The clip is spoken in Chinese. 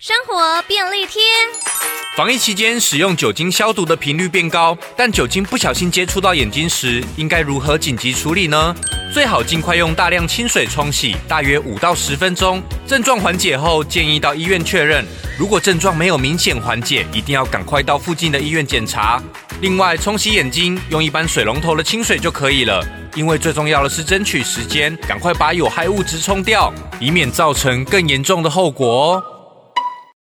生活便利贴。防疫期间使用酒精消毒的频率变高但酒精不小心接触到眼睛时应该如何紧急处理呢？最好尽快用大量清水冲洗大约五到十分钟。症状缓解后建议到医院确认。如果症状没有明显缓解一定要赶快到附近的医院检查。另外冲洗眼睛用一般水龙头的清水就可以了因为最重要的是争取时间赶快把有害物质冲掉以免造成更严重的后果哦。